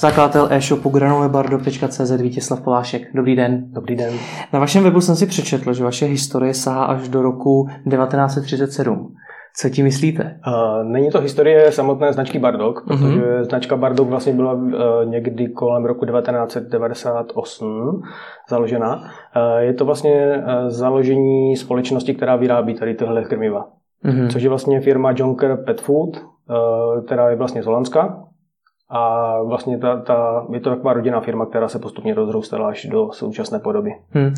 Zakladatel e-shopu granulebardo.cz Vítězslav Polášek. Dobrý den. Dobrý den. Na vašem webu jsem si přečetl, že vaše historie sahá až do roku 1937. Co tím myslíte? Uh, není to historie samotné značky Bardok, protože uh-huh. značka Bardok vlastně byla uh, někdy kolem roku 1998 založena. Uh, je to vlastně uh, založení společnosti, která vyrábí tady tyhle krmiva. Uh-huh. Což je vlastně firma Jonker Pet Food, uh, která je vlastně z Holandska a vlastně ta, ta, je to taková rodinná firma, která se postupně rozrůstala až do současné podoby. Hmm.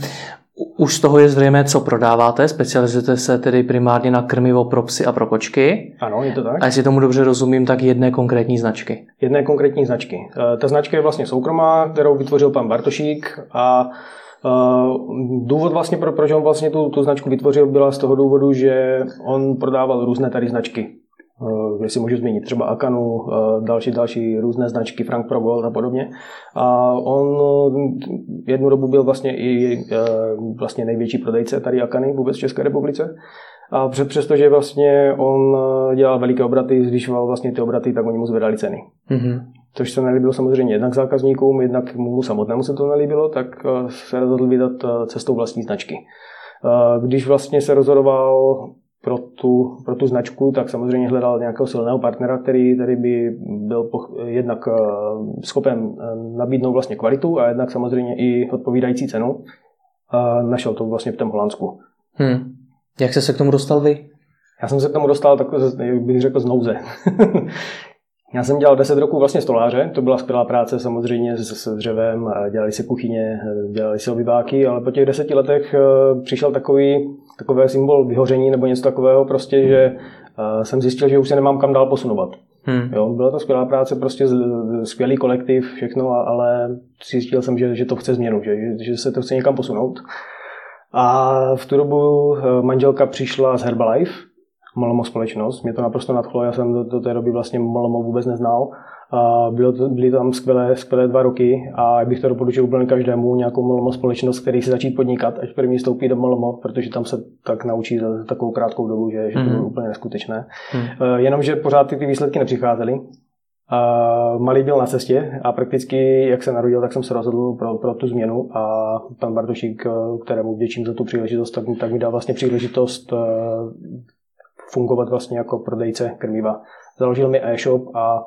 Už z toho je zřejmé, co prodáváte. Specializujete se tedy primárně na krmivo pro psy a pro kočky. Ano, je to tak. A jestli tomu dobře rozumím, tak jedné konkrétní značky. Jedné konkrétní značky. E, ta značka je vlastně soukromá, kterou vytvořil pan Bartošík a Uh, důvod vlastně, pro, proč on vlastně tu, tu značku vytvořil, byla z toho důvodu, že on prodával různé tady značky. Eh, jestli můžu zmínit třeba Akanu, eh, další, další různé značky, Frank Pro Gold a podobně. A on eh, jednu dobu byl vlastně i vlastně největší prodejce tady Akany vůbec v České republice. A přestože vlastně on dělal veliké obraty, zvyšoval vlastně ty obraty, tak oni mu zvedali ceny. Mm-hmm. Což se nelíbilo samozřejmě jednak zákazníkům, jednak mu samotnému se to nelíbilo, tak se rozhodl vydat cestou vlastní značky. Když vlastně se rozhodoval pro tu, pro tu značku, tak samozřejmě hledal nějakého silného partnera, který, který by byl poch, jednak eh, schopen eh, nabídnout vlastně kvalitu a jednak samozřejmě i odpovídající cenu. A našel to vlastně v tom Holandsku. Hmm. Jak jste se k tomu dostal vy? Já jsem se k tomu dostal, tak bych řekl, z nouze. Já jsem dělal 10 roků vlastně stoláře, to byla skvělá práce samozřejmě s, s dřevem, dělali si kuchyně, dělali si obyváky, ale po těch deseti letech eh, přišel takový, takový symbol vyhoření nebo něco takového, prostě, že eh, jsem zjistil, že už se nemám kam dál posunovat. Hmm. Jo, byla to skvělá práce, prostě skvělý kolektiv, všechno, ale zjistil jsem, že, že to chce změnu, že, že se to chce někam posunout. A v tu dobu eh, manželka přišla z Herbalife, Malmo společnost. Mě to naprosto nadchlo, já jsem do, do té doby vlastně Malmo vůbec neznal. A bylo to, byly tam skvělé, skvělé dva roky a bych to doporučil úplně každému, nějakou Malmo společnost, který si začít podnikat, až první stoupí do Malmo, protože tam se tak naučí za takovou krátkou dobu, že, že to bylo mhm. úplně neskutečné. Mm. Jenomže pořád ty, ty výsledky nepřicházely. A malý byl na cestě a prakticky, jak se narodil, tak jsem se rozhodl pro, pro tu změnu a pan Bartošík, kterému vděčím za tu příležitost, tak, tak mi dal vlastně příležitost fungovat vlastně jako prodejce krmiva. Založil mi e-shop a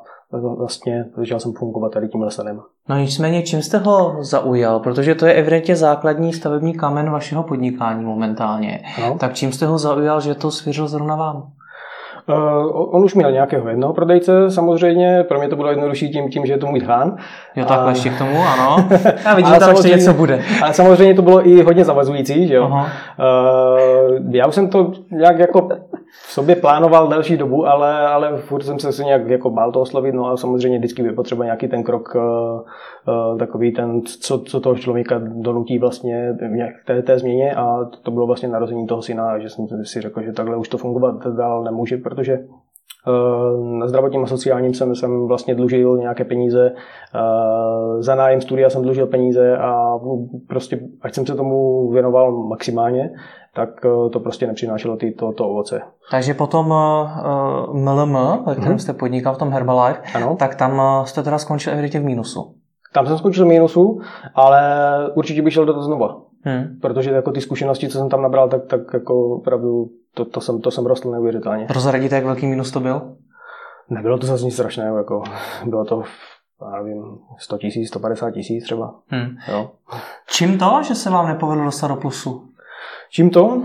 vlastně začal jsem fungovat tady tímhle stylem. No nicméně, čím jste ho zaujal? Protože to je evidentně základní stavební kamen vašeho podnikání momentálně. No. Tak čím jste ho zaujal, že to svěřil zrovna vám? Uh, on už měl nějakého jednoho prodejce, samozřejmě, pro mě to bylo jednodušší tím, tím že je to můj hán. Jo, takhle ještě k tomu, ano. Já vidím, že ještě něco bude. Ale samozřejmě to bylo i hodně zavazující, že jo. Uh, já už jsem to nějak jako v sobě plánoval delší dobu, ale, ale furt jsem se si nějak jako bál to oslovit, no a samozřejmě vždycky je potřeba nějaký ten krok, uh, uh, takový ten, co, co toho člověka donutí vlastně v té, té změně a to, bylo vlastně narození toho syna, že jsem si řekl, že takhle už to fungovat dál nemůže, protože na zdravotním a sociálním jsem, jsem vlastně dlužil nějaké peníze, za nájem studia jsem dlužil peníze a prostě, ať jsem se tomu věnoval maximálně, tak eh, to prostě nepřinášelo ty, to, to ovoce. Takže potom uh, MLM, ve kterém mm-hmm. jste podnikal v tom Herbalife, ano. tak tam jste teda skončil evidentně v mínusu. Tam jsem skončil v mínusu, ale určitě bych šel do toho znova. Hmm. Protože jako ty zkušenosti, co jsem tam nabral, tak, tak jako opravdu to, to, jsem, to jsem rostl neuvěřitelně. Prozradíte, jak velký minus to byl? Nebylo to zase nic strašného, jako bylo to já nevím, 100 tisíc, 150 tisíc třeba. Hmm. Jo. Čím to, že se vám nepovedlo dostat do plusu? Čím to?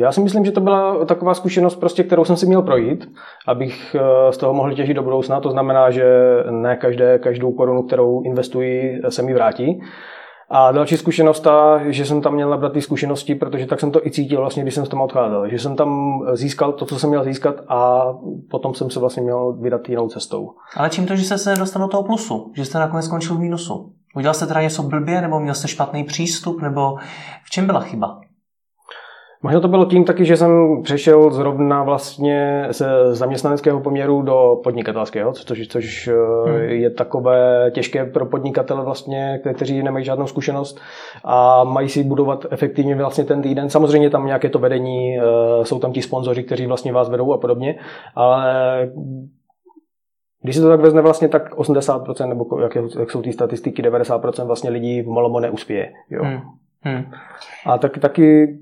Já si myslím, že to byla taková zkušenost, prostě, kterou jsem si měl projít, abych eh, z toho mohl těžit do budoucna. To znamená, že ne každé, každou korunu, kterou investuji, se mi vrátí. A další zkušenost ta, že jsem tam měl nabrat ty zkušenosti, protože tak jsem to i cítil vlastně, když jsem z toho odcházel. Že jsem tam získal to, co jsem měl získat a potom jsem se vlastně měl vydat jinou cestou. Ale čím to, že jste se nedostal do toho plusu? Že jste nakonec skončil v mínusu? Udělal jste teda něco blbě, nebo měl jste špatný přístup, nebo v čem byla chyba? Možná to bylo tím taky, že jsem přešel zrovna vlastně ze zaměstnaneckého poměru do podnikatelského, což, což hmm. je takové těžké pro podnikatele vlastně, kteří nemají žádnou zkušenost a mají si budovat efektivně vlastně ten týden. Samozřejmě tam nějaké to vedení, eh, jsou tam ti sponzoři, kteří vlastně vás vedou a podobně, ale když se to tak vezme vlastně, tak 80%, nebo jak, jak jsou ty statistiky, 90% vlastně lidí v Malomo neuspěje. Jo. Hmm. Hmm. A tak, taky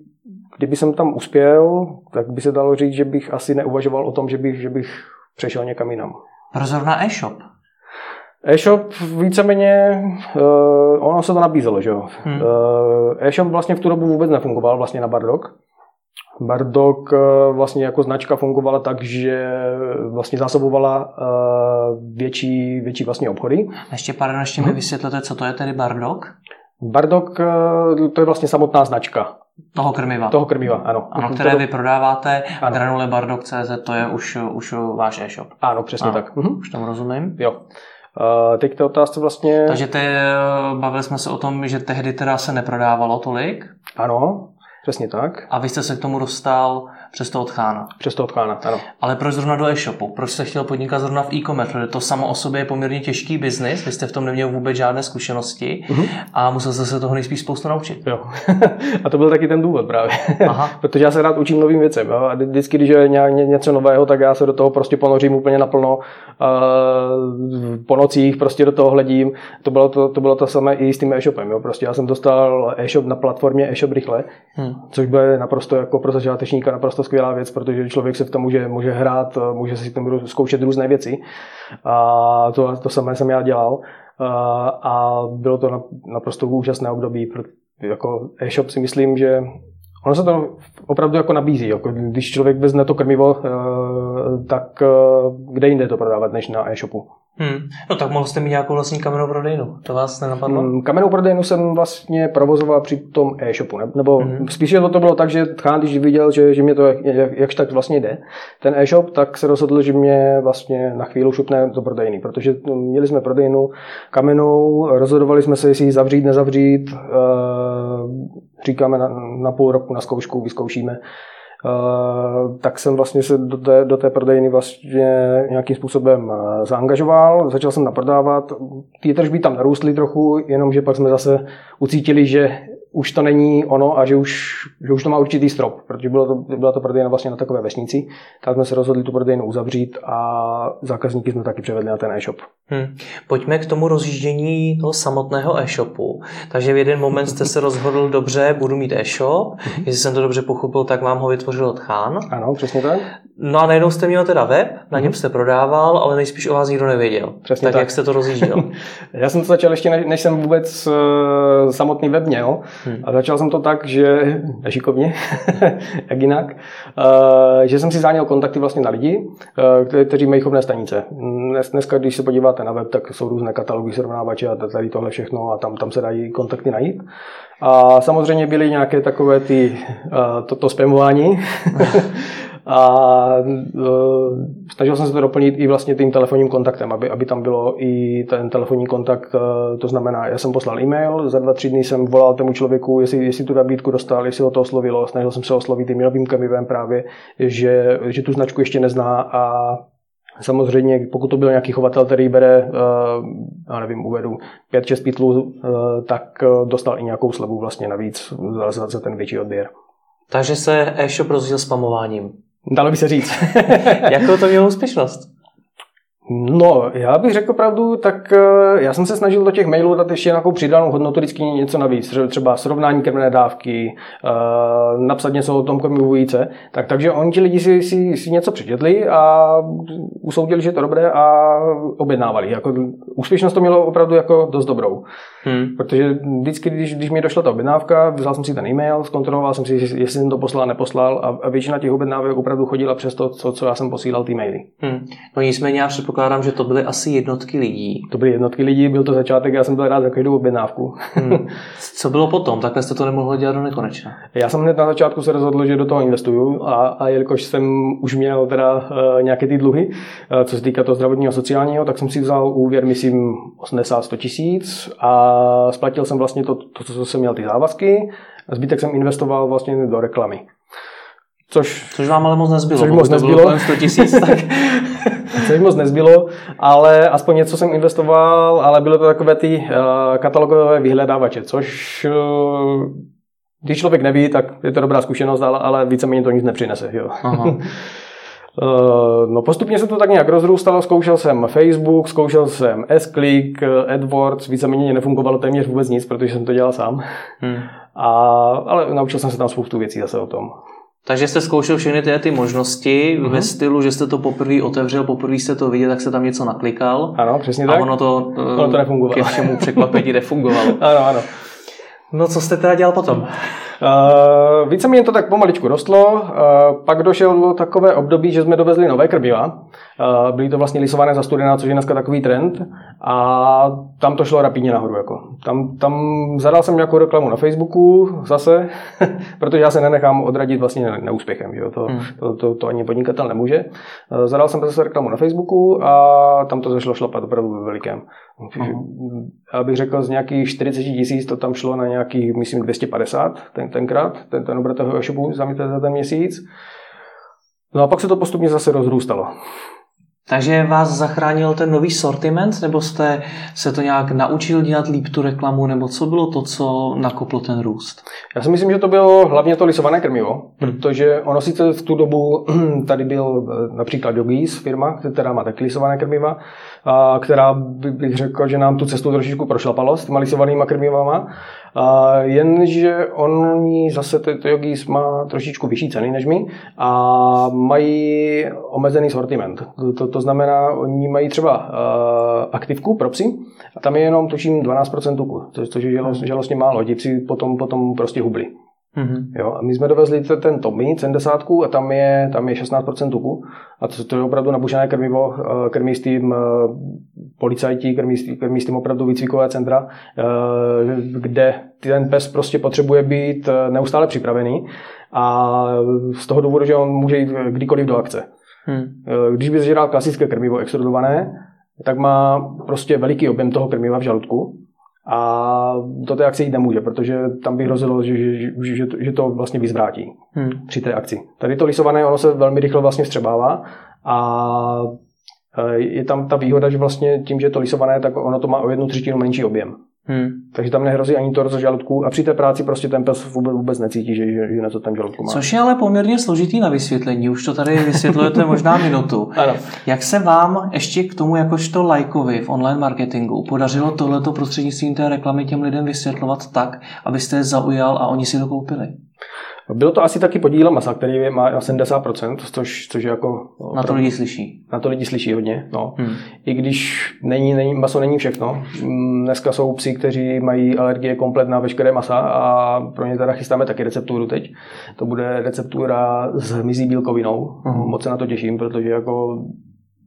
kdyby jsem tam uspěl, tak by se dalo říct, že bych asi neuvažoval o tom, že bych, že bych přešel někam jinam. Pro zrovna e-shop? E-shop víceméně, uh, ono se to nabízelo, že jo. Hmm. Uh, e-shop vlastně v tu dobu vůbec nefungoval vlastně na Bardok. Bardok uh, vlastně jako značka fungovala tak, že vlastně zásobovala uh, větší, větší vlastně obchody. Ještě pár ještě hmm. mi vysvětlete, co to je tedy Bardok? Bardok uh, to je vlastně samotná značka. Toho krmiva. Toho krmiva, ano. Ano, které vy prodáváte, ano. granulebardock.cz, to je už, už váš e-shop. Ano, přesně ano. tak. Mhm. Už tomu rozumím. Jo. Uh, teď to otázce vlastně... Takže te, bavili jsme se o tom, že tehdy teda se neprodávalo tolik. Ano, přesně tak. A vy jste se k tomu dostal přes toho tchána. Přes toho tchána, ano. Ale proč zrovna do e-shopu? Proč jste chtěl podnikat zrovna v e-commerce? Protože to samo o sobě je poměrně těžký biznis, vy jste v tom neměl vůbec žádné zkušenosti uh-huh. a musel jste se toho nejspíš spoustu naučit. Jo. a to byl taky ten důvod právě. Aha. Protože já se rád učím novým věcem. Jo? A vždycky, když je něco nového, tak já se do toho prostě ponořím úplně naplno. Po nocích prostě do toho hledím. To bylo to, to, bylo to samé i s tím e-shopem. Jo? Prostě já jsem dostal e-shop na platformě e-shop rychle, hmm. což bylo naprosto jako pro začátečníka naprosto skvělá věc, protože člověk se v tom může, může hrát, může si tam zkoušet různé věci. A to, to samé jsem já dělal. A, a bylo to naprosto úžasné období. Jako e-shop si myslím, že Ono se to opravdu jako nabízí. Jako když člověk vezme to krmivo, eh, tak eh, kde jinde to prodávat než na e-shopu? Hmm. No tak mohl jste mít nějakou vlastní kamenou prodejnu, to vás nenapadlo? Hmm, kamenou prodejnu jsem vlastně provozoval při tom e-shopu, ne? nebo hmm. spíše to, to bylo tak, že Tchán, když viděl, že, že mě to jak, jakž tak vlastně jde, ten e-shop, tak se rozhodl, že mě vlastně na chvíli šupne do prodejny, protože měli jsme prodejnu kamenou, rozhodovali jsme se, jestli ji zavřít, nezavřít, e, říkáme na, na půl roku na zkoušku, vyzkoušíme, tak jsem vlastně se do té, do té prodejny vlastně nějakým způsobem zaangažoval, začal jsem naprodávat, ty tržby tam narůstly trochu, jenomže pak jsme zase ucítili, že už to není ono a že už, že už to má určitý strop, protože bylo to, byla to prodejna vlastně na takové vesnici, tak jsme se rozhodli tu prodejnu uzavřít a zákazníky jsme taky převedli na ten e-shop. Hmm. Pojďme k tomu rozjíždění toho samotného e-shopu. Takže v jeden moment jste se rozhodl, dobře, budu mít e-shop, hmm. jestli jsem to dobře pochopil, tak vám ho vytvořil Tchán. Ano, přesně tak. No a najednou jste měl teda web, na něm mhm. jste prodával, ale nejspíš o vás nikdo nevěděl. Přesně tak, tak. jak jste to rozjížděl? Já jsem to začal ještě, než, než jsem vůbec uh, samotný web měl. Hmm. A začal jsem to tak, že nešikovně, jak jinak, uh, že jsem si záněl kontakty vlastně na lidi, uh, kteří mají chovné stanice. Dnes, dneska, když se podíváte na web, tak jsou různé katalogy, srovnávače a tady tohle všechno a tam, tam se dají kontakty najít. A samozřejmě byly nějaké takové ty, uh, to, to spamování. a uh, snažil jsem se to doplnit i vlastně tím telefonním kontaktem, aby, aby tam bylo i ten telefonní kontakt, uh, to znamená, já jsem poslal e-mail, za dva, tři dny jsem volal tomu člověku, jestli, jestli tu nabídku dostal, jestli ho to oslovilo, snažil jsem se oslovit tím novým kamivem právě, že, že tu značku ještě nezná a Samozřejmě, pokud to byl nějaký chovatel, který bere, já nevím, uvedu 5-6 pitlů, tak dostal i nějakou slevu vlastně navíc za, za ten větší odběr. Takže se e-shop rozvíjel spamováním. Dalo by se říct. Jakou to mělo úspěšnost? No, já bych řekl pravdu, tak eh, já jsem se snažil do těch mailů dát ještě nějakou přidanou hodnotu, vždycky něco navíc, třeba srovnání krmné dávky, eh, napsat něco o tom krmivu jíce, tak, takže oni ti lidi si, si, si něco přečetli a usoudili, že je to dobré a objednávali. Jako, úspěšnost to mělo opravdu jako dost dobrou. Hmm. Protože vždycky, když, když mi došla ta objednávka, vzal jsem si ten e-mail, zkontroloval jsem si, jestli jsem to poslal, neposlal a, a většina těch objednávek opravdu chodila přes to, co, co já jsem posílal ty maily. Hmm. No nicméně já předpokládám, že to byly asi jednotky lidí. To byly jednotky lidí, byl to začátek, já jsem byl rád za každou objednávku. Hmm. Co bylo potom? Takhle jste to nemohli dělat do nekonečna. Já jsem hned na začátku se rozhodl, že do toho investuju a, a jelikož jsem už měl teda uh, nějaké ty dluhy, uh, co se týká toho zdravotního a sociálního, tak jsem si vzal úvěr, myslím, 80-100 tisíc a splatil jsem vlastně to, to, co jsem měl ty závazky, a zbytek jsem investoval vlastně do reklamy. Což, což vám ale moc nezbylo. Což moc nezbylo. 100 tisíc, tak... což moc nezbylo, ale aspoň něco jsem investoval, ale bylo to takové ty uh, katalogové vyhledávače, což uh, když člověk neví, tak je to dobrá zkušenost, ale, ale víceméně to nic nepřinese. Jo. Aha. No postupně se to tak nějak rozrůstalo, zkoušel jsem Facebook, zkoušel jsem S-Click, AdWords, víceméně nefungovalo téměř vůbec nic, protože jsem to dělal sám. Hmm. A, ale naučil jsem se tam spoustu věcí zase o tom. Takže jste zkoušel všechny ty, ty možnosti mm-hmm. ve stylu, že jste to poprvé otevřel, poprvé jste to viděl, tak se tam něco naklikal. Ano, přesně a tak. A ono to, ono to nefungovalo. ke všemu překvapení nefungovalo. ano, ano. No co jste teda dělal potom? Uh, víceméně to tak pomaličku rostlo, pak došel takové období, že jsme dovezli nové krmiva. Uh, byly to vlastně lisované za studená, což je dneska takový trend. A tam to šlo rapidně nahoru. Jako. Tam, tam zadal jsem nějakou reklamu na Facebooku zase, protože já se nenechám odradit vlastně neúspěchem. Že? To, hmm. to, to, to, ani podnikatel nemůže. Uh, zadal jsem zase reklamu na Facebooku a tam to zašlo šlapat opravdu ve velikém. Uh-huh. Já bych řekl, z nějakých 40 tisíc to tam šlo na nějakých, myslím, 250 ten, tenkrát, ten, ten obrat toho e-shopu za, za ten měsíc. No a pak se to postupně zase rozrůstalo. Takže vás zachránil ten nový sortiment, nebo jste se to nějak naučil dělat líp tu reklamu, nebo co bylo to, co nakoplo ten růst? Já si myslím, že to bylo hlavně to lisované krmivo, hmm. protože ono sice v tu dobu tady byl eh, například Yogis firma, která má taky lisované krmiva, a která bych řekl, že nám tu cestu trošičku prošlapalo s těma lisovanýma krmivama, a jenže oni zase, to Yogis má trošičku vyšší ceny než my a mají omezený sortiment. To, to znamená, oni mají třeba uh, aktivku pro psy a tam je jenom, tuším, 12% tuku, což je žalostně málo. Ti psi potom, potom prostě hubli. Mm-hmm. Jo, a my jsme dovezli ten, ten Tommy 70 a tam je, tam je 16% tuku. A to, to je opravdu nabušené krmivo, eh, krmí s tím eh, policajti, krmí, krmí s tím opravdu výcvikové centra, kde ten pes prostě potřebuje být neustále připravený a z toho důvodu, že on může jít kdykoliv do akce. Hmm. Když by zžral klasické krmivo extrudované, tak má prostě veliký objem toho krmiva v žaludku a do té akce jít nemůže, protože tam by hrozilo, že, že, že, že to vlastně vyzvrátí hmm. při té akci. Tady to lisované, ono se velmi rychle vlastně vstřebává a e, je tam ta výhoda, že vlastně tím, že je to lisované, tak ono to má o jednu třetinu menší objem. Hmm. Takže tam nehrozí ani to roz žaludku a při té práci prostě ten pes vůbec, vůbec necítí, že, že, že na to ten žaludku má. Což je ale poměrně složitý na vysvětlení, už to tady vysvětlujete možná minutu. ano. Jak se vám ještě k tomu jakožto lajkovi v online marketingu podařilo tohleto prostřednictvím té reklamy těm lidem vysvětlovat tak, abyste je zaujal a oni si to koupili? Bylo to asi taky podíl masa, který má 70%, což, což je jako... Na to lidi slyší. Na to lidi slyší hodně, no. Hmm. I když není, není, maso není všechno. Dneska jsou psi, kteří mají alergie komplet na veškeré masa a pro ně teda chystáme taky recepturu teď. To bude receptura s hmyzí bílkovinou. Hmm. Moc se na to těším, protože jako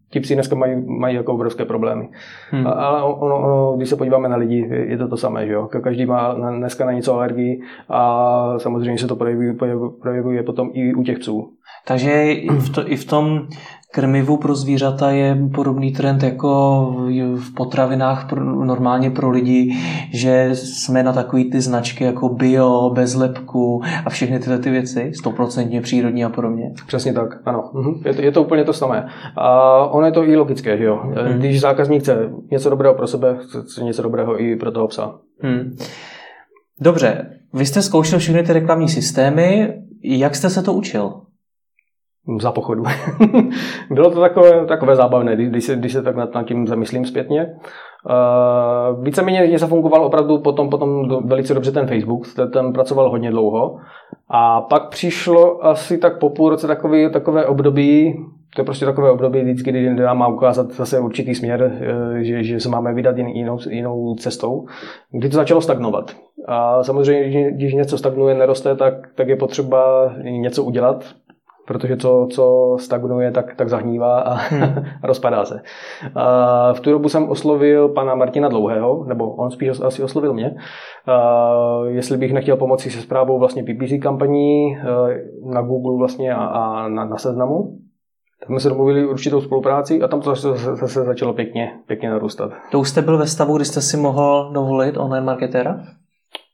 ti psi dneska mají, mají jako obrovské problémy. Hmm. Ale ono, ono, když se podíváme na lidi, je to to samé, že jo? Každý má dneska na něco alergii a samozřejmě se to projevuje, projevuje potom i u těch psů. Takže i v, to, i v tom krmivu pro zvířata je podobný trend jako v potravinách pro, normálně pro lidi, že jsme na takový ty značky jako bio, bez lepku a všechny tyhle ty věci, stoprocentně přírodní a podobně. Přesně tak, ano. Mhm. Je, to, je to úplně to samé. A ono je to i logické, že jo. Hmm. Když zákazník chce něco dobrého pro sebe, chce něco dobrého i pro toho psa. Hmm. Dobře, vy jste zkoušel všechny ty reklamní systémy, jak jste se to učil? Za pochodu. Bylo to takové, takové zábavné, když se, když se tak nad, tím zamyslím zpětně. Uh, víceméně mě zafungoval opravdu potom, potom do, velice dobře ten Facebook, ten, ten pracoval hodně dlouho. A pak přišlo asi tak po půl roce takový, takové období, to je prostě takové období vždycky, kdy nám má ukázat zase určitý směr, eh, že, že se máme vydat jinou, jinou cestou, kdy to začalo stagnovat. A samozřejmě, když něco stagnuje, neroste, tak, tak je potřeba něco udělat, protože co, co stagnuje, tak, tak zahnívá a, hmm. rozpadá se. A v tu dobu jsem oslovil pana Martina Dlouhého, nebo on spíš asi oslovil mě, a jestli bych nechtěl pomoci se zprávou vlastně PPC kampaní e, na Google vlastně a, a na, na seznamu. Tak jsme se domluvili určitou spolupráci a tam to zase, zase začalo pěkně, pěkně narůstat. To už jste byl ve stavu, kdy jste si mohl dovolit online marketéra?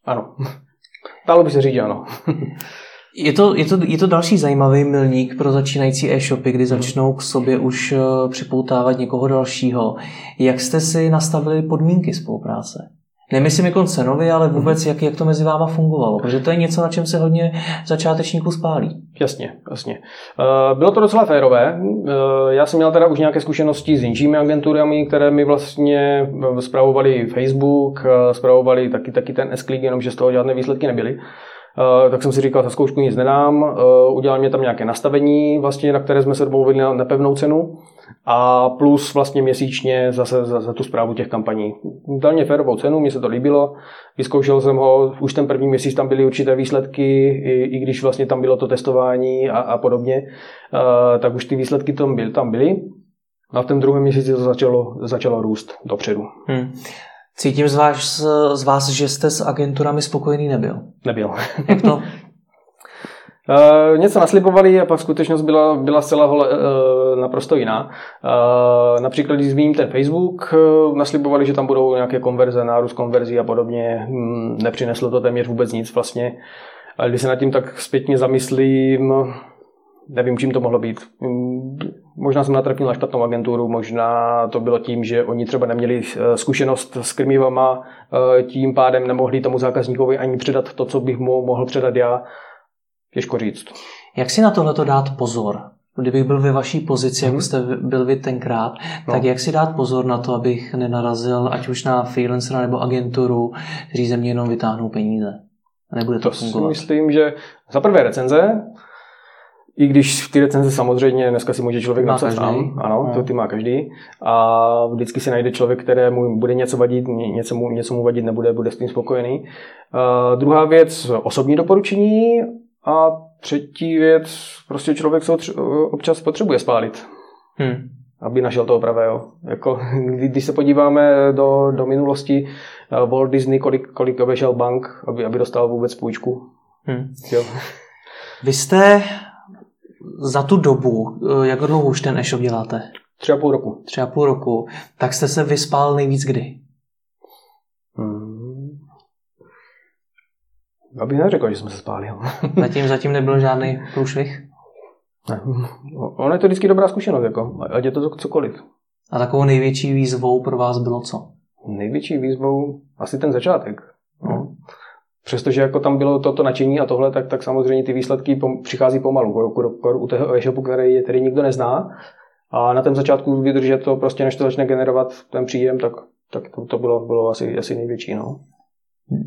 Ano. Dalo by se říct, ano. Je to, je, to, je to další zajímavý milník pro začínající e-shopy, kdy začnou k sobě už eh, připoutávat někoho dalšího. Jak jste si nastavili podmínky spolupráce? Nemyslím jako cenově, ale vůbec, jak, jak to mezi váma fungovalo. Protože to je něco, na čem se hodně začátečníků spálí. Jasně, jasně. Eh, bylo to docela férové. Eh, já jsem měl teda už nějaké zkušenosti s jinými agenturami, které mi vlastně zpravovali Facebook, zpravovali taky, taky ten s jenomže z toho žádné výsledky nebyly. Uh, tak jsem si říkal, za zkoušku nic nedám, uh, udělal mě tam nějaké nastavení, vlastně, na které jsme se domluvili na nepevnou cenu a plus vlastně měsíčně zase za, za tu zprávu těch kampaní. Dal mě férovou cenu, mně se to líbilo, vyzkoušel jsem ho, už ten první měsíc tam byly určité výsledky, i, i když vlastně tam bylo to testování a, a podobně, uh, tak už ty výsledky tam, byl, tam byly. A v tom druhém měsíci to začalo, začalo růst dopředu. Hmm. Cítím z vás, z vás, že jste s agenturami spokojený nebyl. Nebyl. Jak to? Uh, něco naslibovali a pak skutečnost byla, byla zcela uh, naprosto jiná. Uh, například, když zmíním ten Facebook, uh, naslibovali, že tam budou nějaké konverze, nárůst konverzí a podobně. Hmm, nepřineslo to téměř vůbec nic vlastně. Ale když se nad tím tak zpětně zamyslím, nevím, čím to mohlo být. Mm, možná jsem natrefil na špatnou agenturu, možná to bylo tím, že oni třeba neměli eh, zkušenost s krmivama, eh, tím pádem nemohli tomu zákazníkovi ani předat to, co bych mu mohl předat já. Těžko říct. Jak si na tohle dát pozor? Kdybych byl ve vaší pozici, hmm. jak jste byl vy tenkrát, no. tak jak si dát pozor na to, abych nenarazil ať už na freelancera nebo agenturu, kteří ze mě jenom vytáhnou peníze? Nebude to, to fungovat. si myslím, že za prvé recenze, i když ty recenze samozřejmě dneska si může člověk napsat sám, ano, no. to ty má každý. A vždycky si najde člověk, kterému bude něco vadit, něco mu, něco mu vadit nebude, bude s tím spokojený. Uh, druhá věc, osobní doporučení. A třetí věc, prostě člověk se občas potřebuje spálit. Hmm. Aby našel toho pravého. Jako, když se podíváme do, do minulosti, uh, Walt Disney, kolik, kolik obešel bank, aby, aby dostal vůbec půjčku. Hmm. Jo. Vy jste za tu dobu, eh, jak dlouho už ten e-shop děláte? Tři a půl roku. Tři a půl roku. Tak jste se vyspal nejvíc kdy? Hmm. Já bych neřekl, že jsme se spálili. zatím, zatím nebyl žádný průšvih? Ne. Ono je to vždycky dobrá zkušenost, jako, ať je to cokoliv. A takovou největší výzvou pro vás bylo co? Největší výzvou asi ten začátek. No. Přestože jako tam bylo toto nadšení a tohle, tak, tak samozřejmě ty výsledky pom, přichází pomalu. U toho e-shopu, který je tedy nikdo nezná, a na tom začátku vydržet to prostě, než to začne generovat ten příjem, tak, tak to, to bylo, bylo asi, asi největší. No.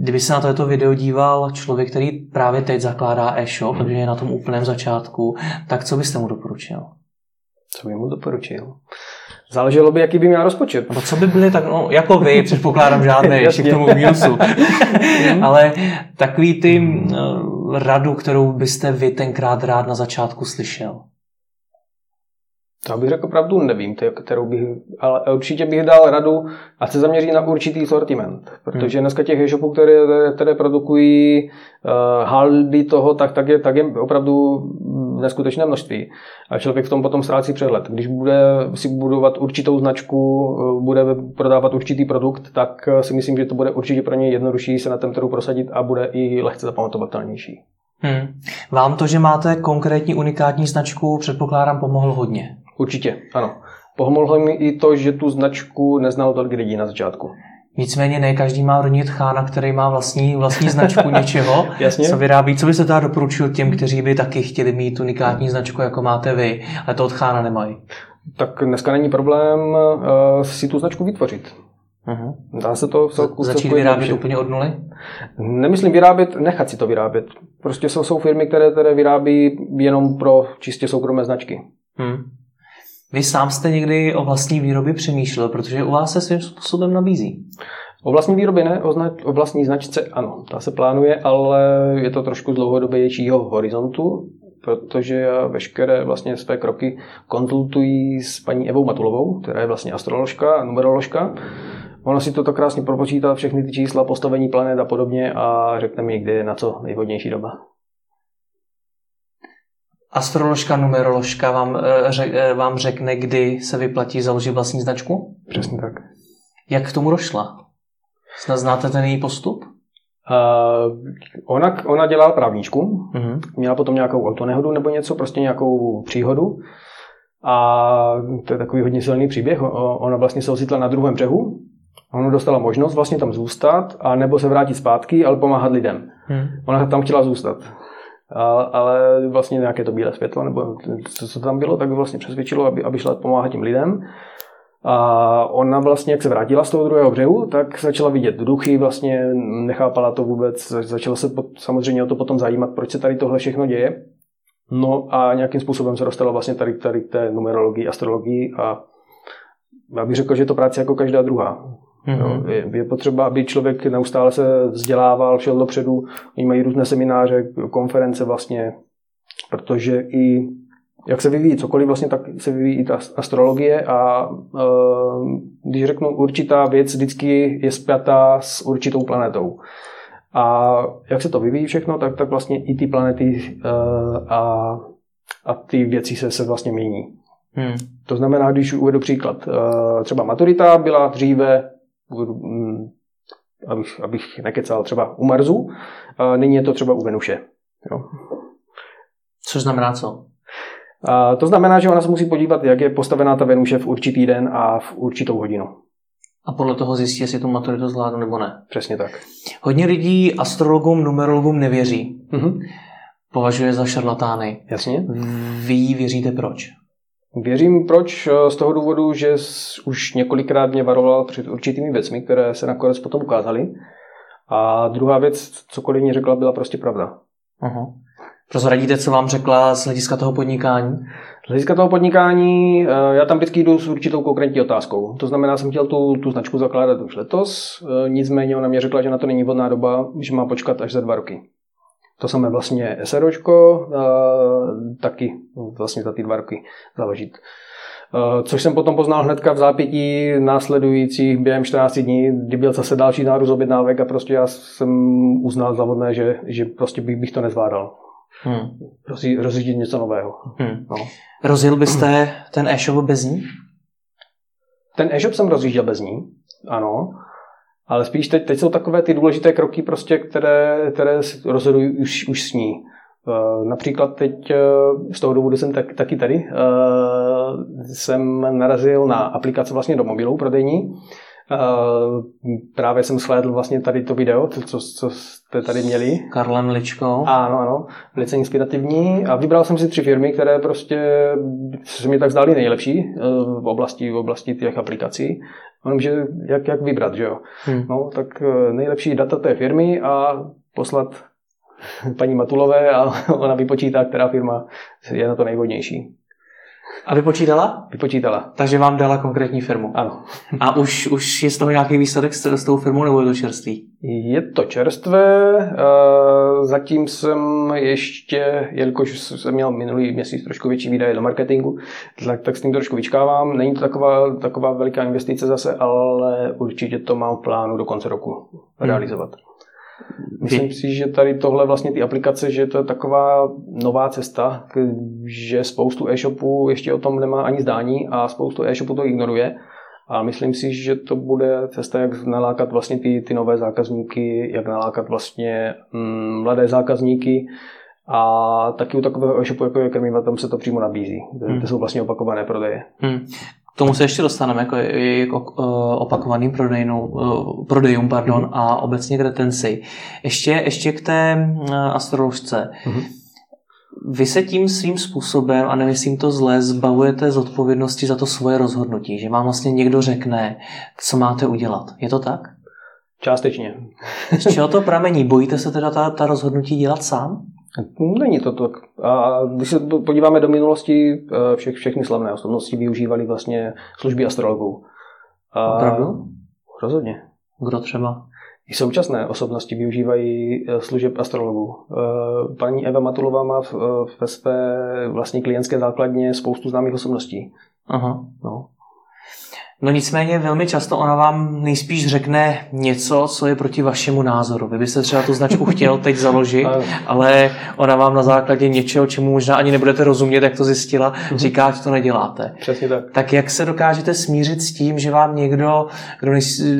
Kdyby se na toto video díval člověk, který právě teď zakládá e-shop, takže je na tom úplném začátku, tak co byste mu doporučil? Co bych mu doporučil? Záleželo by, jaký by měl rozpočet. No co by byly tak, no, jako vy, předpokládám žádné, ještě k tomu mínusu. Ale takový ty uh, radu, kterou byste vy tenkrát rád na začátku slyšel. To bych řekl pravdu, nevím, kterou bych, ale určitě bych dal radu, a se zaměří na určitý sortiment. Protože hmm. dneska těch e-shopů, které, které produkují uh, haldy toho, tak, tak, je, tak je opravdu neskutečné množství. A člověk v tom potom ztrácí přehled. Když bude si budovat určitou značku, uh, bude prodávat určitý produkt, tak uh, si myslím, že to bude určitě pro něj jednodušší se na tom trhu prosadit a bude i lehce zapamatovatelnější. Hmm. Vám to, že máte konkrétní unikátní značku, předpokládám, pomohlo hodně. Určitě, ano. Pomohlo mi i to, že tu značku neznalo tolik lidí na začátku. Nicméně ne každý má rodně tchána, který má vlastní, vlastní značku něčeho, Jasně. co vyrábí. Co byste teda doporučil těm, kteří by taky chtěli mít unikátní značku, jako máte vy, ale to od tchána nemají? Tak dneska není problém uh, si tu značku vytvořit. Uh-huh. Dá se to v Začít vyrábět úplně od nuly? Nemyslím vyrábět, nechat si to vyrábět. Prostě jsou, jsou firmy, které, které vyrábí jenom pro čistě soukromé značky. Hmm. Vy sám jste někdy o vlastní výrobě přemýšlel, protože u vás se svým způsobem nabízí. O vlastní výrobě ne, o, znač, o vlastní značce ano, ta se plánuje, ale je to trošku z dlouhodobějšího horizontu, protože já veškeré vlastně své kroky konzultuji s paní Evou Matulovou, která je vlastně astroložka, numeroložka. Ona si to krásně propočítá, všechny ty čísla, postavení planet a podobně a řekne mi, kdy je na co nejvhodnější doba astroložka, numeroložka vám, eh, eh, vám řekne, kdy se vyplatí založit vlastní značku? Přesně tak. Jak k tomu došla? Snad znáte ten její postup? Uh, ona, ona dělala právničku, uh-huh. měla potom nějakou autonehodu nebo něco, prostě nějakou příhodu. A to je takový hodně silný příběh. Ona vlastně se ocitla na druhém břehu, ona dostala možnost vlastně tam zůstat a nebo se vrátit zpátky, ale pomáhat lidem. Hmm. Ona tam chtěla zůstat. A, ale vlastně nějaké to bílé světlo, nebo co, co tam bylo, tak vlastně přesvědčilo, aby, aby šla pomáhat tím lidem. A ona vlastně, jak se vrátila z toho druhého břehu, tak začala vidět duchy, vlastně nechápala to vůbec, začala se samozřejmě o to potom zajímat, proč se tady tohle všechno děje. No a nějakým způsobem se dostala vlastně tady, tady k té numerologii, astrologii a já bych řekl, že je to práce jako každá druhá. Mm-hmm. Jo, je, je potřeba, aby člověk neustále se vzdělával, šel dopředu. Oni mají různé semináře, konference vlastně, protože i jak se vyvíjí cokoliv, vlastně tak se vyvíjí i ta astrologie a e, když řeknu určitá věc, vždycky je spjatá s určitou planetou. A jak se to vyvíjí všechno, tak, tak vlastně i ty planety e, a, a ty věci se, se vlastně mění. Hmm. To znamená, když uvedu příklad, e, třeba maturita byla dříve, abych, abych nekecal, třeba u Marsu, nyní je to třeba u Venuše. Jo. Což znamená co? A to znamená, že ona se musí podívat, jak je postavená ta Venuše v určitý den a v určitou hodinu. A podle toho zjistí, jestli tu maturitu zvládnu nebo ne. Přesně tak. Hodně lidí astrologům, numerologům nevěří. Mm-hmm. Považuje za šarlatány. Jasně. Vy věříte proč? Věřím proč z toho důvodu, že už několikrát mě varoval před určitými věcmi, které se nakonec potom ukázaly. A druhá věc, cokoliv mě řekla, byla prostě pravda. Uh-huh. Prozradíte, co vám řekla z hlediska toho podnikání? Z hlediska toho podnikání, eh, já tam vždycky jdu s určitou konkrétní otázkou. To znamená, jsem chtěl tu, tu značku zakládat už letos, eh, nicméně ona mě řekla, že na to není vhodná doba, že má počkat až za dva roky. To samé vlastně SROčko, taky vlastně za ty dva roky založit. Což jsem potom poznal hnedka v zápětí následujících během 14 dní, kdy byl zase další nárůst objednávek a prostě já jsem uznal za vodné, že, že prostě bych, bych to nezvládal hmm. rozjíždět něco nového. Hmm. No. Rozjel byste ten e-shop bez ní? Ten e-shop jsem rozjížděl bez ní, ano. Ale spíš teď, teď jsou takové ty důležité kroky, prostě, které, které rozhodují už, už s ní. Uh, například teď uh, z toho důvodu jsem tak, taky tady, uh, jsem narazil na aplikaci vlastně do mobilů prodejní, právě jsem shlédl vlastně tady to video, co, co, jste tady měli. Karlem Ličkou. Ano, ano, velice inspirativní. A vybral jsem si tři firmy, které prostě se mi tak zdály nejlepší v oblasti, v oblasti těch aplikací. Že jak, jak vybrat, že jo. Hmm. No, tak uh, nejlepší data té firmy a poslat paní Matulové a ona vypočítá, která firma je na to nejvhodnější. A vypočítala? Vypočítala. Takže vám dala konkrétní firmu. Ano. A už, už je z toho nějaký výsledek s, s tou firmou nebo je to čerstvý? Je to čerstvé. Eh, zatím jsem ještě, jelikož jsem měl minulý měsíc trošku větší výdaje do marketingu, tak, tak s tím trošku vyčkávám. Není to taková, taková veliká investice zase, ale určitě to mám v plánu do konce roku hmm. Myslím si, že tady tohle vlastně ty aplikace, že to je taková nová cesta, že spoustu e-shopů ještě o tom nemá ani zdání a spoustu e-shopů to ignoruje. A myslím si, že to bude cesta, jak nalákat vlastně ty, ty nové zákazníky, jak nalákat vlastně mm, mladé zákazníky, a taky u takového e-shopu, jako je Krmiva, tam se to přímo nabízí. Hmm. To jsou vlastně opakované prodeje. Hmm. K tomu se ještě dostaneme, jako, jako opakovaným prodejnou, uh, prodejům pardon, hmm. a obecně k retenci. Ještě, ještě k té uh, astroložce. Hmm. Vy se tím svým způsobem, a nemyslím to zle, zbavujete z odpovědnosti za to svoje rozhodnutí, že vám vlastně někdo řekne, co máte udělat. Je to tak? Částečně. Z čeho to pramení? Bojíte se teda ta, ta rozhodnutí dělat sám? Není to tak. A když se podíváme do minulosti, eh, vše, všechny slavné osobnosti využívali vlastně služby astrologů. A Opravdu? Rozhodně. Kdo třeba? I současné osobnosti využívají eh, služeb astrologů. Eh, paní Eva Matulová má ve své vlastní klientské základně spoustu známých osobností. Aha. No. No nicméně velmi často ona vám nejspíš řekne něco, co je proti vašemu názoru. Vy byste třeba tu značku chtěl teď založit, ale ona vám na základě něčeho, čemu možná ani nebudete rozumět, jak to zjistila, mhm. říká, že to neděláte. Přesně tak. Tak jak se dokážete smířit s tím, že vám někdo, kdo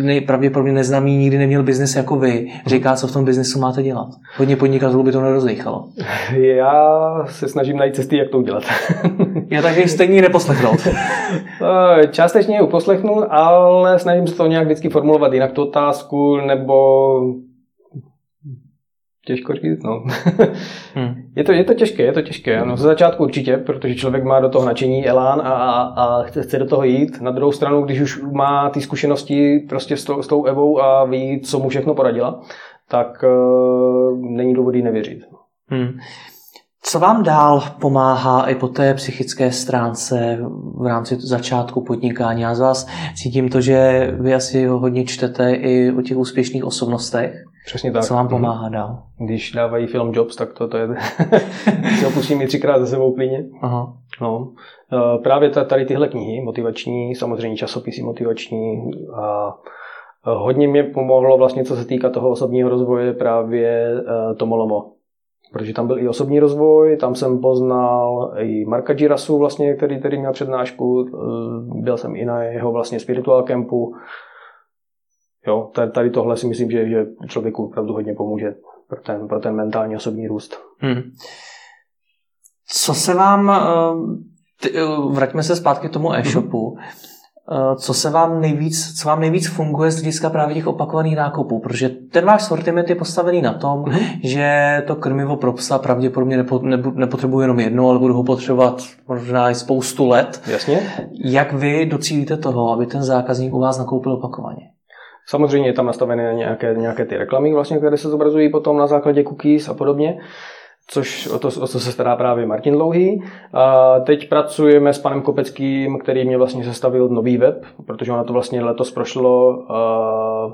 nej, pravděpodobně neznámý, nikdy neměl biznis jako vy, mhm. říká, co v tom biznesu máte dělat? Hodně podnikatelů by to nerozejchalo. Já se snažím najít cesty, jak to udělat. Já takže stejně neposlechnout. Eh, částečně ji poslechnu, ale snažím se to nějak vždycky formulovat jinak tu otázku, nebo těžko říct, no. hmm. je, to, je to těžké, je to těžké. No, ze začátku určitě, protože člověk má do toho nadšení, elán a, a, a chce, chce do toho jít. Na druhou stranu, když už má ty zkušenosti prostě s, to, s tou Evou a ví, co mu všechno poradila, tak uh, není důvod nevěřit. Hmm. Co vám dál pomáhá i po té psychické stránce v rámci začátku podnikání? Já z vás cítím to, že vy asi hodně čtete i o těch úspěšných osobnostech. Přesně tak. Co vám pomáhá dál? Když dávají film Jobs, tak to, to je... si ho pustím i třikrát za sebou klíně. Aha. No. E, právě tady tyhle knihy, motivační, samozřejmě časopisy motivační a hodně mě pomohlo vlastně, co se týká toho osobního rozvoje, právě e, Tomolomo protože tam byl i osobní rozvoj, tam jsem poznal i Marka Girasu, vlastně, který, který měl přednášku, eh, byl jsem i na jeho vlastně spiritual campu. Jo, tady tohle si myslím, že, že člověku opravdu hodně pomůže pro ten, pro ten mentální osobní růst. Hmm. Co se vám, eh, eh, vraťme se zpátky k tomu e-shopu, hmm co se vám nejvíc, co vám nejvíc funguje z hlediska právě těch opakovaných nákupů, protože ten váš sortiment je postavený na tom, mm-hmm. že to krmivo pro psa pravděpodobně nepo, nepotřebuje jenom jedno, ale budu ho potřebovat možná i spoustu let. Jasně. Jak vy docílíte toho, aby ten zákazník u vás nakoupil opakovaně? Samozřejmě je tam nastavené nějaké, nějaké ty reklamy, vlastně, které se zobrazují potom na základě cookies a podobně což o to, o to se stará právě Martin Dlouhý. A teď pracujeme s panem Kopeckým, který mě vlastně sestavil nový web, protože ona to vlastně letos prošlo uh,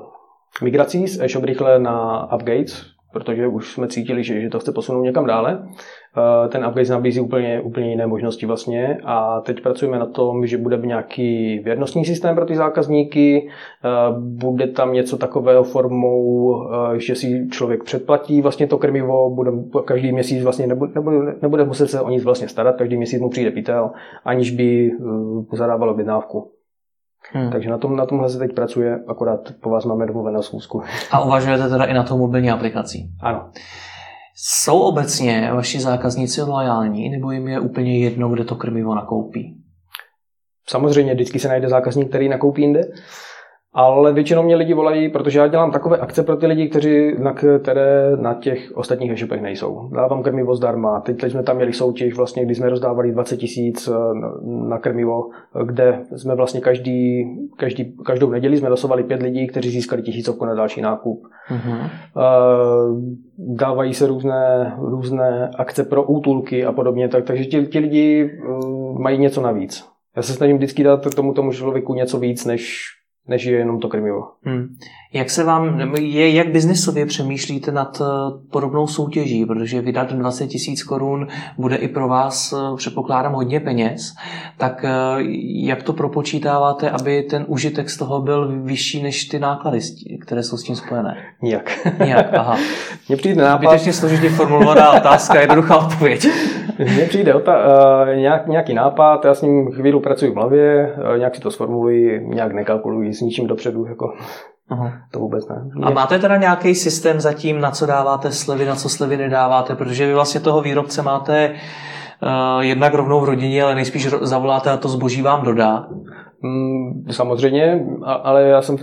migrací z e-shop rychle na Upgates, protože už jsme cítili, že, že to chce posunout někam dále. Eh, ten upgrade nabízí úplně, úplně jiné možnosti vlastně a teď pracujeme na tom, že bude nějaký věrnostní systém pro ty zákazníky, eh, bude tam něco takového formou, eh, že si člověk předplatí vlastně to krmivo, bude každý měsíc vlastně nebude, nebude, nebude muset se o nic vlastně starat, každý měsíc mu přijde pytel, aniž by zadával objednávku. Hmm. Takže na, tom, na tomhle se teď pracuje, akorát po vás máme domluvenou schůzku. A uvažujete teda i na tou mobilní aplikací? Ano. Jsou obecně vaši zákazníci loajální, nebo jim je úplně jedno, kde to krmivo nakoupí? Samozřejmě, vždycky se najde zákazník, který nakoupí jinde. Ale většinou mě lidi volají, protože já dělám takové akce pro ty lidi, kteří, na které na těch ostatních e-shopech nejsou. Dávám krmivo zdarma. Teď, teď jsme tam měli soutěž, vlastně, kdy jsme rozdávali 20 tisíc eh, na krmivo, kde jsme vlastně každý, každý, každou neděli jsme losovali pět lidí, kteří získali tisícovku na další nákup. Mm-hmm. Dávají se různé, různé akce pro útulky a podobně, tak, takže ti, ti lidi eh, mají něco navíc. Já se snažím vždycky dát tomu tomu člověku něco víc, než než je jenom to krmivo. Hmm. Jak se vám, je, jak biznisově přemýšlíte nad eh, podobnou soutěží, protože vydat 20 tisíc korun bude i pro vás, eh, předpokládám, hodně peněz, tak eh, jak to propočítáváte, aby ten užitek z toho byl vyšší než ty náklady, které jsou s tím spojené? Nijak. Nijak, aha. Mně přijde nápad... Zbytečně složitě formulovaná otázka, jednoduchá odpověď. Mně přijde ta, uh, nějak, nějaký nápad, já s ním chvíli pracuji v hlavě, uh, nějak si to sformuluji, nějak nekalkuluji s ničím dopředu, jako Aha. to vůbec ne. A máte teda nějaký systém zatím, na co dáváte slevy, na co slevy nedáváte, protože vy vlastně toho výrobce máte uh, jednak rovnou v rodině, ale nejspíš zavoláte a to zboží vám dodá. Mm, samozřejmě, ale já jsem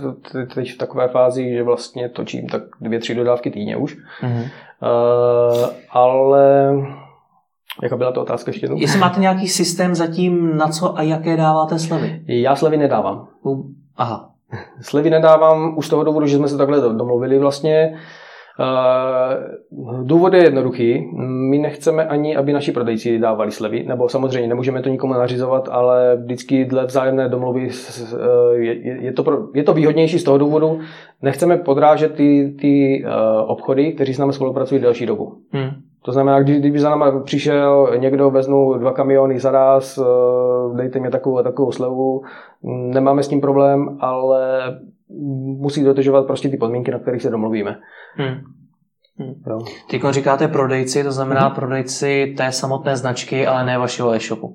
teď v takové fázi, že vlastně točím tak dvě, tři dodávky týdně už. Uh-huh. Uh, ale Jaká byla to otázka ještě jednou? Jestli máte nějaký systém zatím, na co a jaké dáváte slevy? Já slevy nedávám. Aha. Slevy nedávám už z toho důvodu, že jsme se takhle domluvili vlastně. Uh, důvod je jednoduchý. My nechceme ani, aby naši prodejci dávali slevy, nebo samozřejmě nemůžeme to nikomu nařizovat, ale vždycky dle vzájemné domluvy je, je, to, pro, je to výhodnější z toho důvodu. Nechceme podrážet ty, ty uh, obchody, kteří s námi spolupracují delší dobu. Hmm. To znamená, když, kdyby za náma přišel někdo, veznu dva kamiony za raz, eh, dejte mi takovou a takovou slevu, nemáme s tím problém, ale musí dodržovat prostě ty podmínky, na kterých se domluvíme. Hmm. Hmm. Teď říkáte prodejci, to znamená hmm. prodejci té samotné značky, ale ne vašeho e-shopu.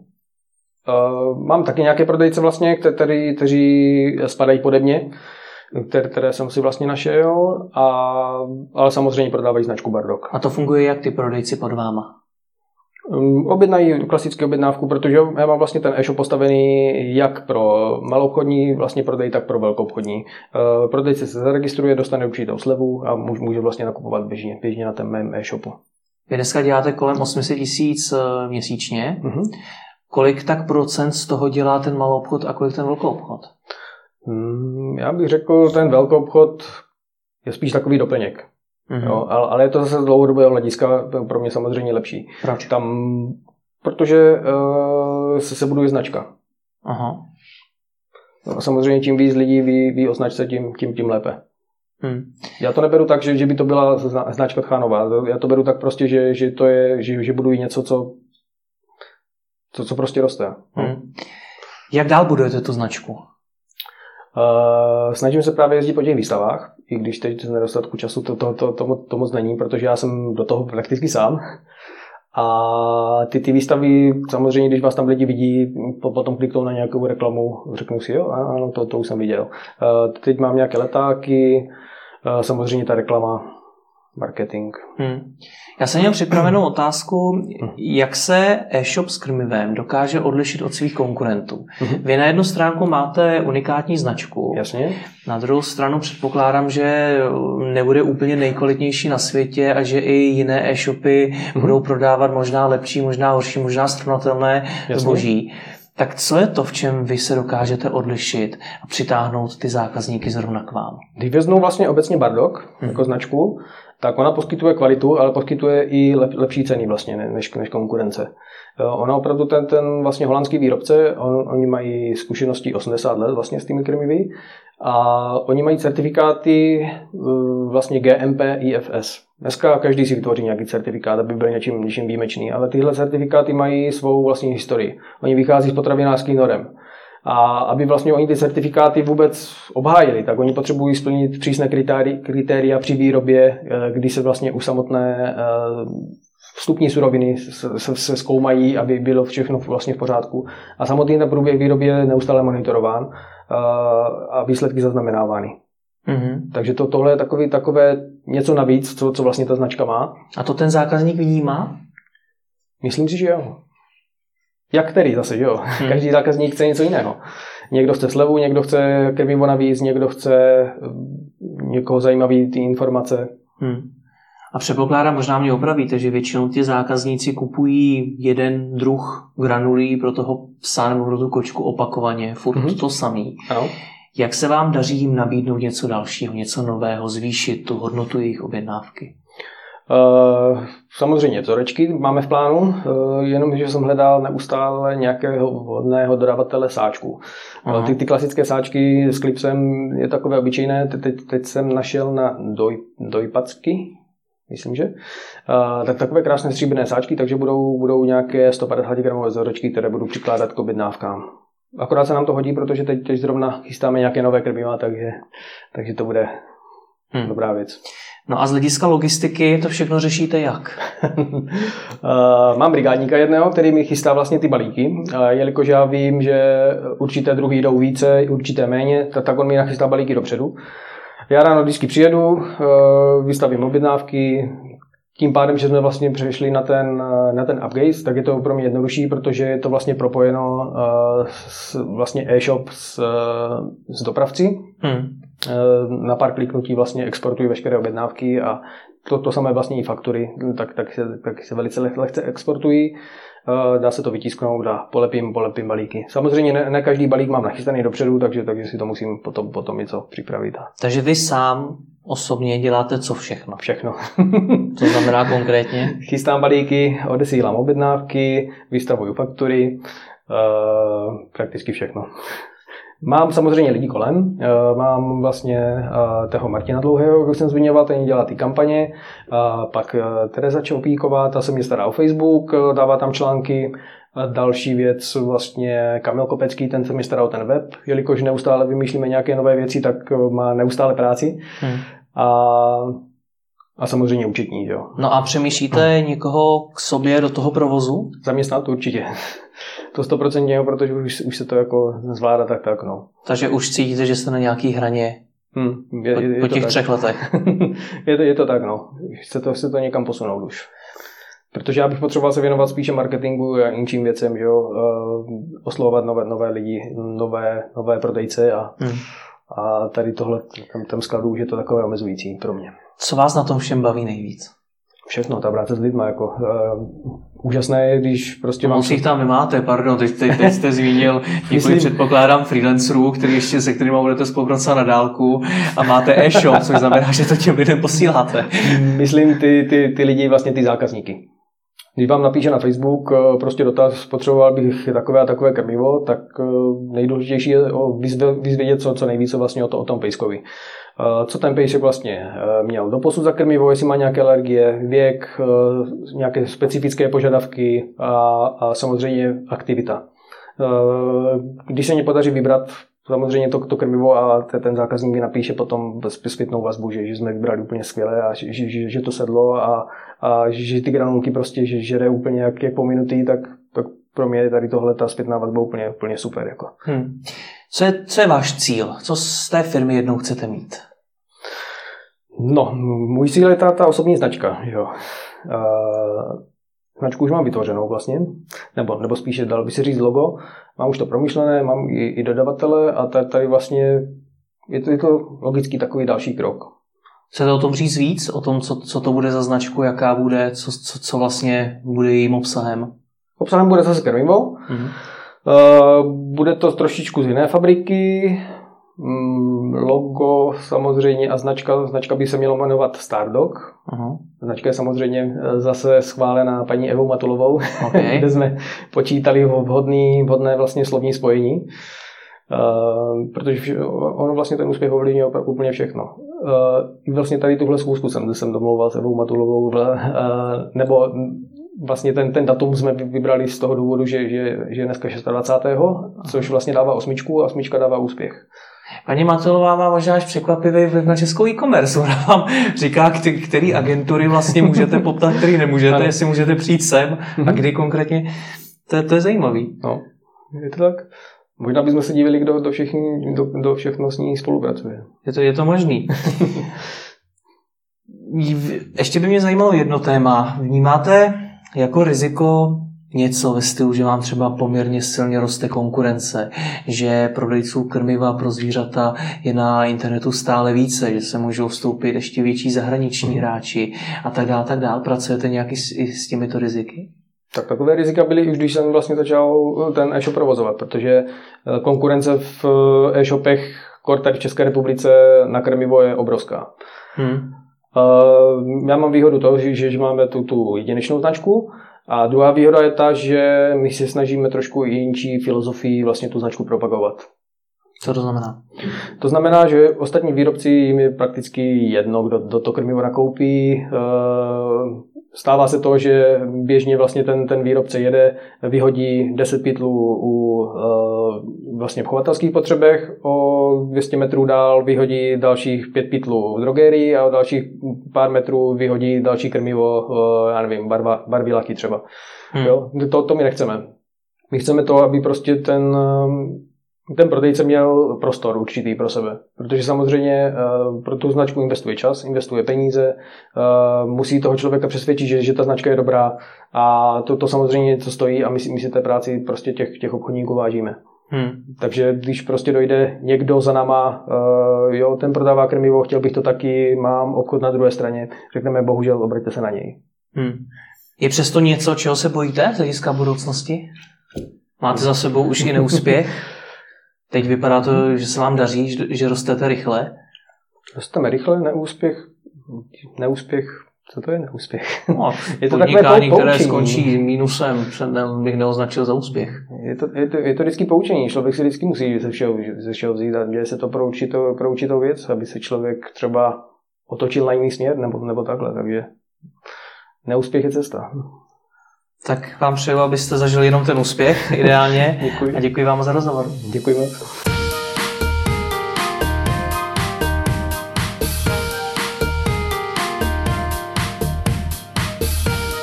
Uh, mám taky nějaké prodejce vlastně, kteří, kteří spadají pode mě, které, které jsem si vlastně našel, a, ale samozřejmě prodávají značku Bardok. A to funguje jak ty prodejci pod váma? Um, objednají klasické objednávku, protože já mám vlastně ten e-shop postavený jak pro malobchodní vlastně prodej, tak pro velkoobchodní. Uh, prodejce se zaregistruje, dostane určitou slevu a může vlastně nakupovat běžně, běžně na ten mém e-shopu. Vy dneska děláte kolem 800 tisíc uh, měsíčně. Uh-huh. Kolik tak procent z toho dělá ten malou obchod a kolik ten velkou obchod? Hmm, já bych řekl, ten velký obchod je spíš takový doplněk. Mm-hmm. Jo, ale, ale je to zase z dlouhodobého hlediska pro mě samozřejmě lepší. Proč? Tam, protože uh, se, se buduje značka. Aha. No, samozřejmě čím víc lidí ví, ví o značce, tím, tím, tím lépe. Hmm. Já to neberu tak, že, že by to byla značka Tchánová. Já to beru tak prostě, že, že to je, že, že budují něco, co, co, co prostě roste. Hmm. Jak dál budujete tu značku? Uh, snažím se právě jezdit po těch výstavách, i když teď z nedostatku času to, to, to, to, to moc není, protože já jsem do toho prakticky sám. A ty, ty výstavy, samozřejmě, když vás tam lidi vidí, potom kliknou na nějakou reklamu, řeknou si, jo, ano, to, to už jsem viděl. Uh, teď mám nějaké letáky, uh, samozřejmě ta reklama, marketing. Hmm. Já jsem měl připravenou otázku, jak se e-shop s krmivem dokáže odlišit od svých konkurentů. Hmm. Vy na jednu stránku máte unikátní značku. Jasně. Na druhou stranu předpokládám, že nebude úplně nejkvalitnější na světě a že i jiné e-shopy hmm. budou prodávat možná lepší, možná horší, možná srovnatelné zboží. Tak co je to, v čem vy se dokážete odlišit a přitáhnout ty zákazníky zrovna k vám? Když veznou vlastně obecně Bardok hmm. jako značku, tak ona poskytuje kvalitu, ale poskytuje i lep, lepší ceny vlastně než, než konkurence. Ona opravdu, ten, ten vlastně holandský výrobce, on, oni mají zkušenosti 80 let vlastně s těmi krmivy a oni mají certifikáty vlastně GMP IFS. Dneska každý si vytvoří nějaký certifikát, aby byl něčím, něčím výjimečný, ale tyhle certifikáty mají svou vlastní historii. Oni vychází z potravinářských norem. A aby vlastně oni ty certifikáty vůbec obhájili, tak oni potřebují splnit přísné kritéria při výrobě, eh, kdy se vlastně u samotné eh, vstupní suroviny se, se zkoumají, aby bylo všechno vlastně v pořádku. A samotný ten průběh výroby je neustále monitorován eh, a výsledky zaznamenávány. Mm-hmm. Takže to, tohle je takový, takové něco navíc, co, co vlastně ta značka má. A to ten zákazník vnímá? Myslím si, že jo. Jak který zase, jo? Hmm. Každý zákazník chce něco jiného. Někdo chce slevu, někdo chce krmivo navíc, někdo chce eh, někoho zajímavý ty informace. Hmm. A předpokládám, možná mě opravíte, že většinou ti zákazníci kupují jeden druh granulí pro toho psa nebo pro tu kočku opakovaně, furt hmm. to samý. Ano. Jak se vám daří jim nabídnout něco dalšího, něco nového, zvýšit tu hodnotu jejich objednávky? Uh, samozřejmě vzorečky máme v plánu, uh, jenom že jsem hledal neustále nějakého vhodného dodavatele sáčků. Uh, ty, ty klasické sáčky s klipsem je takové obyčejné, teď, teď, teď jsem našel na doj, dojpacky, myslím, že. Uh, tak takové krásné stříbrné sáčky, takže budou, budou nějaké 150 gramové vzorečky, které budu přikládat k objednávkám. Akorát se nám to hodí, protože teď, teď zrovna chystáme nějaké nové krmiva, takže, takže to bude hmm. dobrá věc. No a z hlediska logistiky to všechno řešíte jak? Eh, mám brigádníka jedného, který mi chystá vlastně ty balíky. Jelikož já vím, že určité druhy jdou více, určité méně, tak on mi nachystá balíky dopředu. Já ráno vždycky přijedu, eh, vystavím objednávky, tím pádem, že jsme vlastně přešli na ten, na ten upgrade, tak je to pro mě jednodušší, protože je to vlastně propojeno s, vlastně e-shop s, s dopravci. Hmm. Uh, na pár kliknutí vlastně exportují veškeré objednávky a to, to samé vlastně i faktury, tak, tak, se, tak se velice lehce exportují. Uh, dá se to vytisknout a polepím, polepím balíky. Samozřejmě ne, ne každý balík mám nachystaný dopředu, takže, takže si to musím potom, potom něco připravit. Takže vy sám osobně děláte co všechno? Všechno. co znamená konkrétně? Chystám balíky, odesílám objednávky, vystavuju faktury, uh, prakticky všechno. Mám samozřejmě lidi kolem. Eh, mám vlastně eh, toho Martina Dlouhého, jak jsem zmiňoval, ten dělá ty kampaně. Pak eh, Tereza Čopíková, ta se mě stará o Facebook, dává tam články. Další věc vlastně Kamil Kopecký, ten se mi stará o ten web, jelikož neustále vymýšlíme nějaké nové věci, tak má neustále práci. Hmm. A a samozřejmě účetní, jo. No a přemýšlíte hmm. někoho k sobě do toho provozu? Zaměstnat určitě. To stoprocentně, protože už, už se to jako zvládá tak tak, no. Takže už cítíte, že jste na nějaký hraně hmm, je, je, je po, těch třech letech. je, to, je to tak, no. Chce to, chce to někam posunout už. Protože já bych potřeboval se věnovat spíše marketingu a jinčím věcem, že jo, uh, oslovovat nové, nové lidi, nové, nové prodejce a, hmm. a tady tohle, tam, tam skladu už je to takové omezující pro mě. Co vás na tom všem baví nejvíc? Všechno, ta práce s lidmi, jako uh, úžasné je, když prostě mám... No, tam nemáte, pardon, teď, teď, teď jste zmínil několik, Myslím... předpokládám, freelancerů, který ještě, se kterými budete spolupracovat na dálku a máte e-shop, což znamená, že to těm lidem posíláte. Myslím ty, ty, ty lidi, vlastně ty zákazníky. Když vám napíše na Facebook eh, prostě dotaz, potřeboval bych takové a takové krmivo, tak eh, nejdůležitější je vyzvědět co, co nejvíce vlastně o, to, o tom pejskovi. Eh, co ten pejsek vlastně měl do posud za krmivo, jestli má nějaké alergie, věk, nějaké specifické požadavky a, a samozřejmě aktivita. Když se mě podaří vybrat samozřejmě to, to krmivo a ten zákazník mi napíše potom zpětnou vazbu, že, že jsme vybrali úplně skvěle a že, že, že to sedlo a, a že ty granulky prostě že žere úplně jak, jak pominutý, tak pro mě je tady tohle ta zpětná vazba úplně, úplně super. Jako. Hmm. Co, je, co je váš cíl? Co z té firmy jednou chcete mít? No, můj cíl je ta, ta osobní značka. Jo. Uh, Značku už mám vytvořenou vlastně, nebo, nebo spíše dal by se říct logo. Mám už to promyšlené, mám i, i dodavatele a tady vlastně je to, je to logický takový další krok. Chcete o tom říct víc? O tom, co, co to bude za značku, jaká bude, co, co, co vlastně bude jejím obsahem? Obsahem bude zase krmivo. Mm-hmm. Uh, bude to trošičku z jiné fabriky, Mm, logo samozřejmě a značka, značka by se měla jmenovat Stardog. Uh-huh. Značka je samozřejmě eh, zase schválená paní Evou Matulovou, okay. kde jsme počítali vhodný, vhodné vlastně slovní spojení. Uh, protože ono vlastně ten úspěch ovlivňuje úplně všechno. Uh, vlastně tady tuhle schůzku jsem, jsem domlouval s Evou Matulovou, uh, nebo vlastně ten, ten datum jsme vybrali z toho důvodu, že, že, že je dneska 26. což vlastně dává osmičku a osmička dává úspěch. Paní Matelová má možná až překvapivý vliv na českou e-commerce. Ona vám říká, který agentury vlastně můžete poptat, který nemůžete, ano. jestli můžete přijít sem a mhm. kdy konkrétně. To, to je zajímavý. No, je to tak. Možná bychom se divili, kdo do, všechny, do, do všechno s ní spolupracuje. Je to, je to možný. Ještě by mě zajímalo jedno téma. Vnímáte jako riziko něco ve stylu, že vám třeba poměrně silně roste konkurence, že prodejců krmiva pro zvířata je na internetu stále více, že se můžou vstoupit ještě větší zahraniční mhm. hráči a tak dále, tak dále. Pracujete nějaký s, i s těmito riziky? Tak takové rizika byly už, když jsem vlastně začal ten e-shop provozovat, protože eh, konkurence v e-shopech, kor tady v České republice na krmivo je obrovská. Hmm. Já mám výhodu toho, že, že máme tu, tu jedinečnou značku, a druhá výhoda je ta, že my se snažíme trošku jinčí filozofii vlastně tu značku propagovat. Co to znamená? To znamená, že ostatní výrobci jim je prakticky jedno, kdo, kdo to krmivo nakoupí. Eh, stává se to, že běžně vlastně ten, ten výrobce jede, vyhodí 10 pytlů u eh, vlastně v chovatelských potřebech, o 200 metrů dál vyhodí dalších 5 pytlů v drogerii a o dalších pár metrů vyhodí další krmivo, eh, já nevím, barva, barvilaky třeba. Hmm. Jo? To, to my nechceme. My chceme to, aby prostě ten ten prodejce měl prostor určitý pro sebe, protože samozřejmě uh, pro tu značku investuje čas, investuje peníze, uh, musí toho člověka přesvědčit, že, že ta značka je dobrá a to, to samozřejmě něco stojí a my si, my si té práci prostě těch, těch obchodníků vážíme. Hmm. Takže když prostě dojde někdo za náma, uh, jo, ten prodává krmivo, chtěl bych to taky, mám obchod na druhé straně, řekneme bohužel, obraťte se na něj. Hmm. Je přesto něco, čeho se bojíte z hlediska budoucnosti? Máte za sebou už i neúspěch? Teď vypadá to, že se vám daří, že rostete rychle. Rosteme rychle, neúspěch, neúspěch Co to je neúspěch? No, je to podnikání, takové které skončí mínusem, předem bych neoznačil za úspěch. Je to, je to, je to vždycky poučení. Člověk si vždycky musí ze všeho, ze všeho vzít a děje se to pro určitou, pro určitou věc, aby se člověk třeba otočil na jiný směr nebo, nebo takhle. Takže neúspěch je cesta. Tak vám přeju, abyste zažili jenom ten úspěch, ideálně. děkuji. A děkuji vám za rozhovor. Děkuji moc.